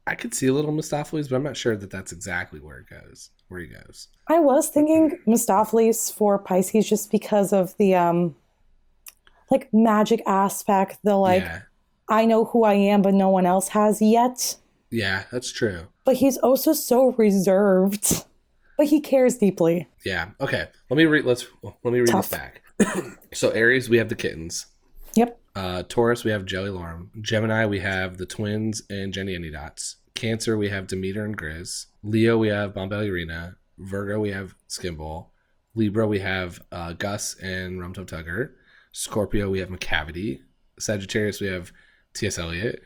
I could see a little Mistoffelees, but I'm not sure that that's exactly where it goes. Where he goes. I was thinking Mistoffelees for Pisces just because of the um like magic aspect, the like yeah, I know who I am but no one else has yet. yeah, that's true. But he's also so reserved. But he cares deeply. Yeah. Okay. Let me read. Let's let me read Tough. this back. so Aries, we have the kittens. Yep. Uh, Taurus, we have Jellylorum. Gemini, we have the twins and Jennyanydots. Cancer, we have Demeter and Grizz. Leo, we have Bombalurina. Virgo, we have Skimble. Libra, we have uh, Gus and Rum Tum Tugger. Scorpio, we have Macavity. Sagittarius, we have T.S. Eliot.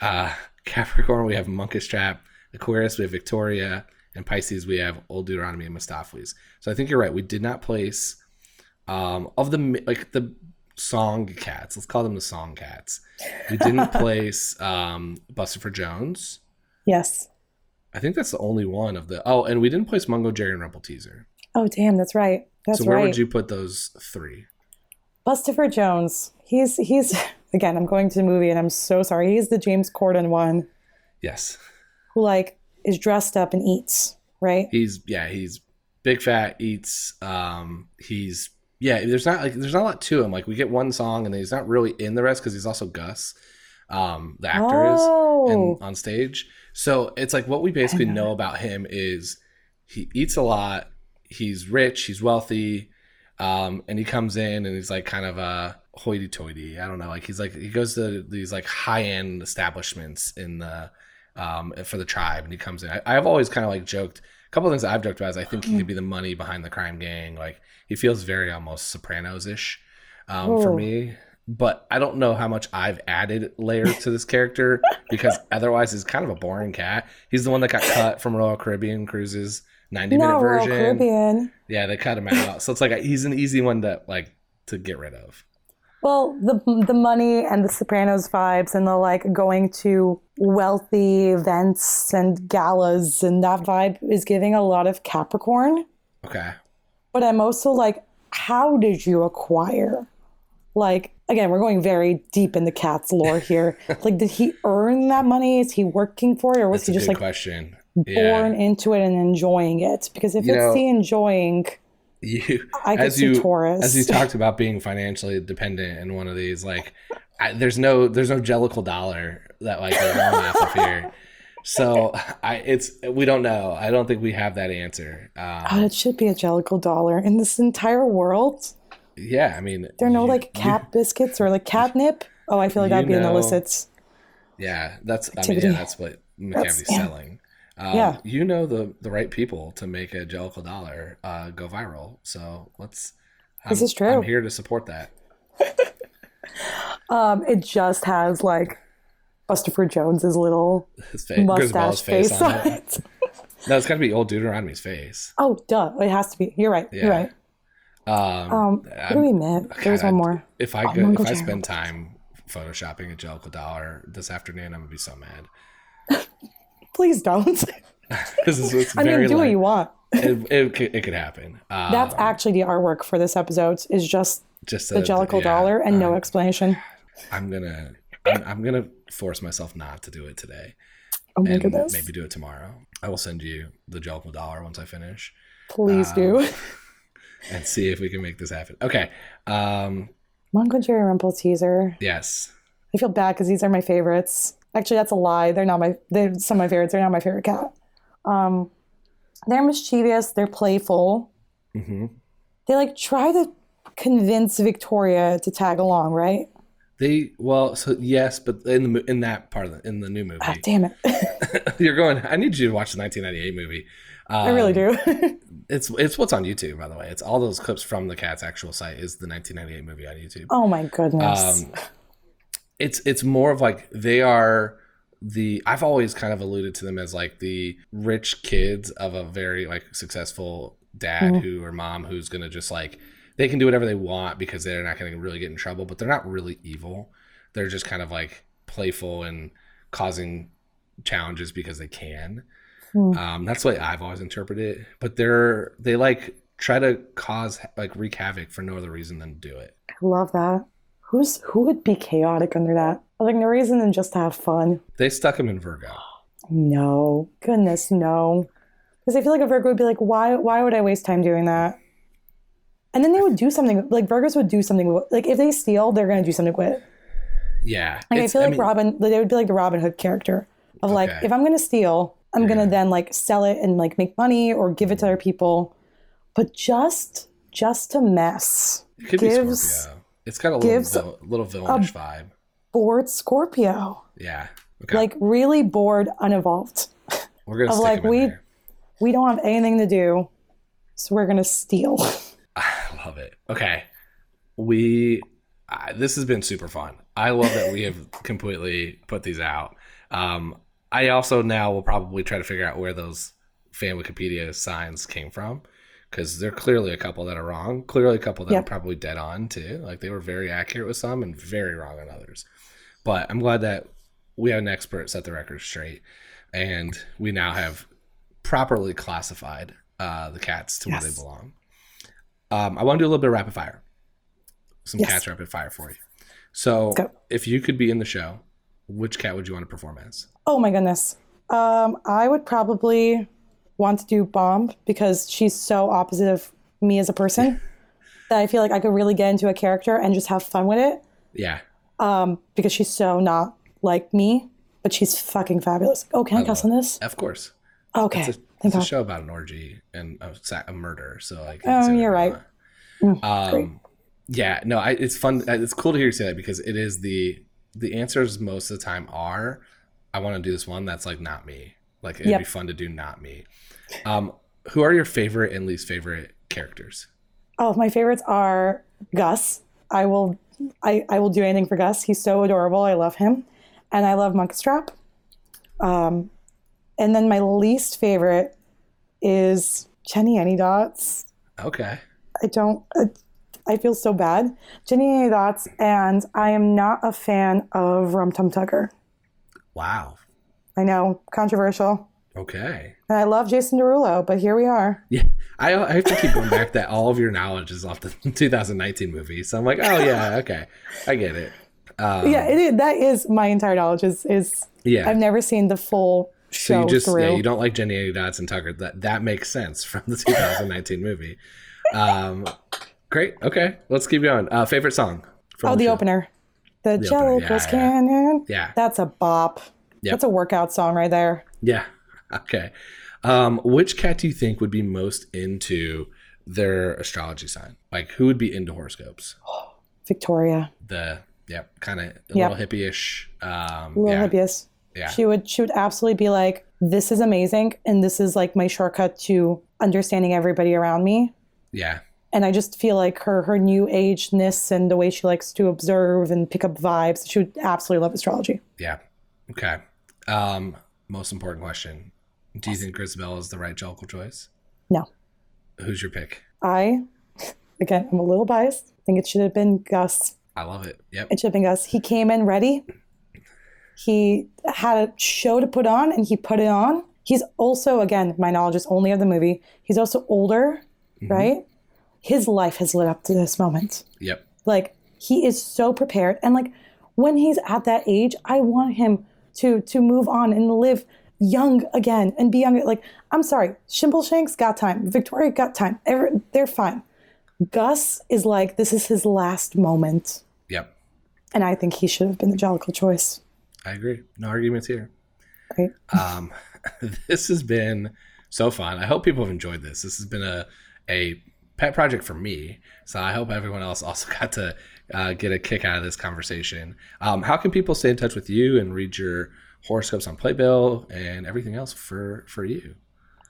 Uh, Capricorn, we have Munkustrap. Aquarius, we have Victoria. And Pisces, we have Old Deuteronomy and Mistoffelees. So I think you're right. We did not place um, of the like the song cats. Let's call them the song cats. We didn't place um, Bustopher Jones. Yes. I think that's the only one of the. Oh, and we didn't place Mungojerrie and Rumpleteazer. Oh, damn, that's right. That's right. so where right. would you put those three? Bustopher Jones. He's he's again. I'm going to the movie, and I'm so sorry. He's the James Corden one Yes, who like is dressed up and eats. Right. he's yeah he's big fat eats. Um, he's yeah. There's not like there's not a lot to him. Like we get one song, and he's not really in the rest because he's also Gus, um, the actor is Oh. in, on stage. So it's like what we basically know about him is he eats a lot. He's rich. He's wealthy. Um, and he comes in and he's like kind of a hoity-toity. I don't know. Like he's like he goes to these like high-end establishments in the um for the tribe, and he comes in. I, I've always kind of like joked. Couple of things I've joked about is I think he could be the money behind the crime gang. Like he feels very almost Sopranos-ish um, for Oh. me. But I don't know how much I've added layers to this character because otherwise he's kind of a boring cat. He's the one that got cut from Royal Caribbean Cruises 90 minute No, Royal version. Caribbean. Yeah, they cut him out. so it's like a, he's an easy one to like to get rid of. Well, the the money and the Sopranos vibes and the like going to wealthy events and galas and that vibe is giving a lot of Capricorn. Okay. But I'm also like, how did you acquire? Like, again, we're going very deep in the cat's lore here. like, did he earn that money? Is he working for it, or was That's he just like question. born Yeah. into it and enjoying it? Because if You it's know- the enjoying, You I as you Taurus. as you talked about being financially dependent in one of these like I, there's no there's no jellicle dollar that like we're off of here. So I it's we don't know. I don't think we have that answer. Um, it should be a Jellicle dollar in this entire world. yeah, I mean There are no you- like you- cat biscuits or like catnip. Oh, I feel like You that'd be an know- illicit. Yeah, that's I mean yeah, that's what That's- selling. Um, Yeah. you know the the right people to make a jellicle dollar uh, go viral. So let's. This I'm- is true. I'm here to support that. Um, it just has like Bustopher Jones's little His face, mustache face, on it. No, it's got to be old Deuteronomy's face. Oh, duh! It has to be. You're right. Yeah. You're right. Um, Um, what do we miss? There's one more. If I Oh, go, if I spend time photoshopping a jellicle dollar this afternoon, I'm gonna be so mad. Please don't. this is I mean, do what you want. It, it, could, it could happen. Um, That's actually the artwork for this episode. Is just just the a- Jellicle yeah, dollar and no um, explanation. I'm gonna I'm, I'm gonna force myself not to do it today, Oh my and goodness! maybe do it tomorrow. I will send you the Jellicle dollar once I finish Please um, do. and see if we can make this happen. Okay. Um. Jerry Rumpleteazer. Yes. I feel bad because these are my favorites. Actually, that's a lie. They're not my. They're some of my favorites. They're not my favorite cat. Um, they're mischievous. They're playful. hmm They like try to convince Victoria to tag along, right? They well, so yes, but in the in that part of the in the new movie, Ah, damn it! you're going. I need you to watch the 1998 movie. Um, I really do. It's it's what's on YouTube, by the way. It's all those clips from the cat's actual site. Is the 1998 movie on YouTube? oh my goodness! Um, it's it's more of like they are the. I've always kind of alluded to them as like the rich kids of a very like successful dad who or mom who's gonna just like they can do whatever they want because they're not gonna really get in trouble, but they're not really evil. They're just kind of like playful and causing challenges because they can. Hmm. Um, that's the way I've always interpreted it. But they're they like try to cause like wreak havoc for no other reason than to do it. I love that. Who's who would be chaotic under that? Like no reason than just to have fun. They stuck him in Virgo. No, goodness, no. Because I feel like a Virgo would be like, why? Why would I waste time doing that? And then they would do something. Like Virgos would do something. with- Like if they steal, they're gonna do something with it. Yeah. Like I feel like mean, Robin. They would be like the Robin Hood character of like, Okay. if I'm gonna steal, I'm gonna then like sell it and like make money or give it to mm-hmm. other people. But just, just to mess. It could gives be Scorpio. It's got a little, gives vil- little villainish vibe. bored Scorpio. Yeah. Okay. Like really bored, unevolved. We're gonna of stick like, we- there. We don't have anything to do, so we're gonna steal. I love it. Okay. We. Uh, this has been super fun. I love that we have completely put these out. Um, I also now will probably try to figure out where those fan Wikipedia signs came from because there are clearly a couple that are wrong. Clearly, a couple that Yep. are probably dead on too. Like they were very accurate with some and very wrong on others. But I'm glad that we have an expert set the record straight, and we now have properly classified uh, the cats to where they belong. Um, I want to do a little bit of rapid fire, some Yes. cats rapid fire for you. So, if you could be in the show, which cat would you want to perform as? Oh my goodness. Um, I would probably want to do Bomb because she's so opposite of me as a person that I feel like I could really get into a character and just have fun with it Yeah, um, because she's so not like me, but she's fucking fabulous. Oh, can I, cuss on this? of course. Okay. It's a, Thank it's a show about an orgy and a, a murder, so like. Oh, you're right. Mm, Um, yeah, no, I, it's fun. It's cool to hear you say that because it is the the answers most of the time are, I want to do this one that's like not me. Like it'd Yep. be fun to do not me. Um, who are your favorite and least favorite characters? Oh, my favorites are Gus. I will, I, I will do anything for Gus. He's so adorable. I love him, and I love Munkustrap. Um, and then my least favorite is Jennyanydots. Okay, I don't. I, I feel so bad. Jenny Any Dots, and I am not a fan of Rum Tum Tugger. wow. I know, controversial. Okay. And I love Jason Derulo, but here we are. Yeah, I, I have to keep going back that all of your knowledge is off the 2019 movie. So I'm like, oh yeah, okay, I get it. Um, Yeah, it is, that is my entire knowledge. Is is yeah. I've never seen the full So you just through. yeah, you don't like Jennyanydots and Tugger. That that makes sense from the 2019 movie. Um, great. Okay, let's keep going. Uh, favorite song? From Oh, the show? opener. The, opener, Jello yeah, Cross yeah. Canyon. Yeah. That's a bop. Yep. That's a workout song right there. Yeah. Okay. Um, which cat do you think would be most into their astrology sign? Like, who would be into horoscopes? Victoria. The yeah, kind of a Yep. little hippie-ish. Um, Little yeah. hippies. Yeah. She would she would absolutely be like, This is amazing and this is like my shortcut to understanding everybody around me. Yeah. And I just feel like her her new ageness and the way she likes to observe and pick up vibes, she would absolutely love astrology. Yeah. Okay. Um, most important question: Do you think Grizabella is the right Jellicle choice? No. Who's your pick? I again I'm a little biased. I think it should have been Gus. I love it. Yep. It should have been Gus. He came in ready. He had a show to put on and he put it on. He's also, again, my knowledge is only of the movie. He's also older, right? His life has lit up to this moment. Yep. Like he is so prepared. And like when he's at that age, I want him to to move on and live young again and be young. Like, I'm sorry, Skimbleshanks got time. Victoria got time. Every, they're fine. Gus is like, this is his last moment. Yep. And I think he should have been the Jellicle choice. I agree. No arguments here. Right? Um, this has been so fun. I hope people have enjoyed this. This has been a a pet project for me. So I hope everyone else also got to uh, get a kick out of this conversation. Um, how can people stay in touch with you and read your horoscopes on Playbill and everything else for for you?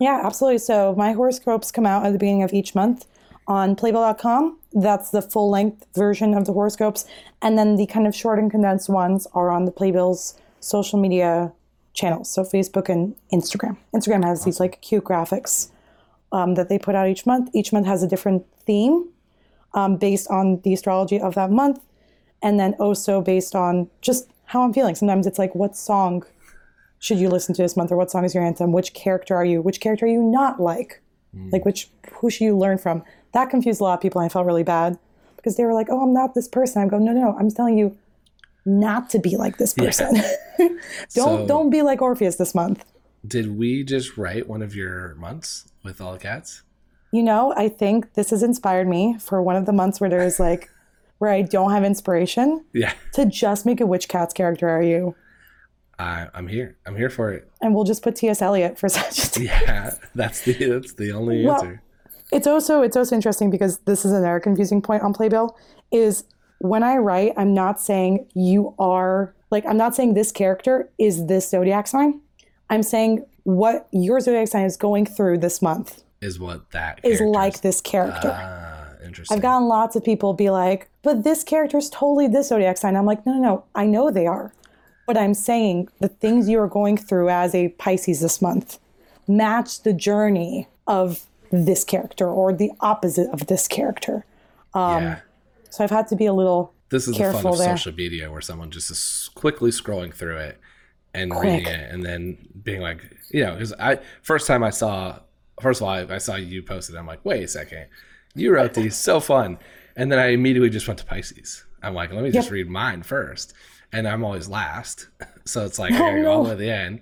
Yeah, absolutely. So my horoscopes come out at the beginning of each month on playbill.com. That's the full length version of the horoscopes. And then the kind of short and condensed ones are on the Playbill's social media channels. So Facebook and Instagram. Instagram has these like cute graphics um, that they put out each month. Each month has a different theme um, based on the astrology of that month. And then also based on just how I'm feeling. Sometimes it's like, what song should you listen to this month or what song is your anthem? Which character are you? Which character are you not like? Like which who should you learn from? That confused a lot of people and i felt really bad because they were like oh i'm not this person. I go no no no, i'm telling you not to be like this person. Don't So- don't be like orpheus this month. Did we just write one of your months with all the cats? You know i think this has inspired me for one of the months where there's like where i don't have inspiration Yeah, to just make a witch cat's character are you I, I'm here. I'm here for it. and we'll just put ts eliot for such a Yeah, that's the that's the only Well, answer. it's also it's also interesting because this is another confusing point on playbill is when i write i'm not saying you are like i'm not saying this character is this zodiac sign i'm saying what your zodiac sign is going through this month Is what that is like this character Ah, interesting. i've gotten lots of people be like but this character is totally this zodiac sign. I'm like, no, no, no, I know they are. But I'm saying the things you are going through as a Pisces this month match the journey of this character or the opposite of this character. Um, yeah. So I've had to be a little this is the fun of there. social media where someone just is quickly scrolling through it and Quick. reading it and then being like, you know, because I first time I saw, first of all, I, I saw you posted. I'm like, wait a second, you wrote these, so fun. And then I immediately just went to Pisces. I'm like, let me just yep. read mine first, and I'm always last, so it's like I gotta go all the way to the end.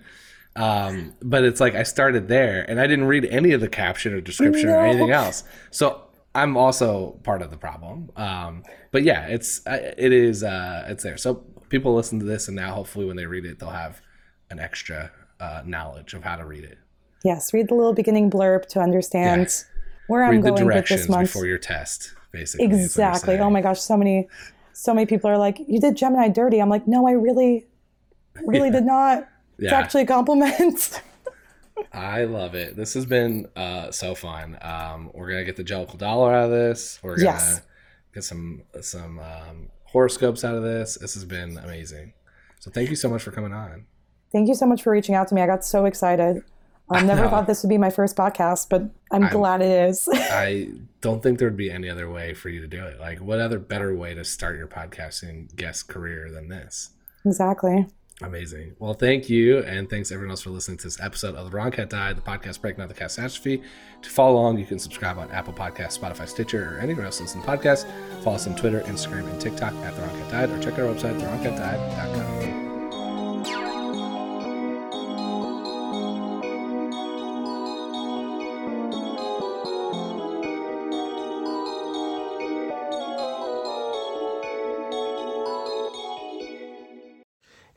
Um, but it's like I started there, and I didn't read any of the caption or description no. or anything else. So I'm also part of the problem. Um, but yeah, it's it is uh, it's there. So people listen to this, and now hopefully when they read it, they'll have an extra uh, knowledge of how to read it. Yes, read the little beginning blurb to understand yeah. where I'm going with this month before your test. Basically, exactly. Oh my gosh, so many, so many people are like, "You did Gemini dirty." I'm like, "No, I really, really yeah. did not." It's actually a compliment. I love it. This has been uh, so fun. Um, we're gonna get the Jellicle Dollar out of this. We're gonna yes. get some some um, horoscopes out of this. This has been amazing. So thank you so much for coming on. Thank you so much for reaching out to me. I got so excited. I never thought this would be my first podcast, but I'm, I'm glad it is. I don't think there would be any other way for you to do it. Like, what other better way to start your podcasting guest career than this? Exactly. Amazing. Well, thank you. And thanks everyone else for listening to this episode of The Wrong Cat Died, the podcast breaking out the catastrophe. To follow along, you can subscribe on Apple Podcasts, Spotify, Stitcher, or anywhere else you listen to podcasts. Follow us on Twitter, Instagram, and TikTok at The Wrong Cat Died, or check our website, TheWrongCatDied.com.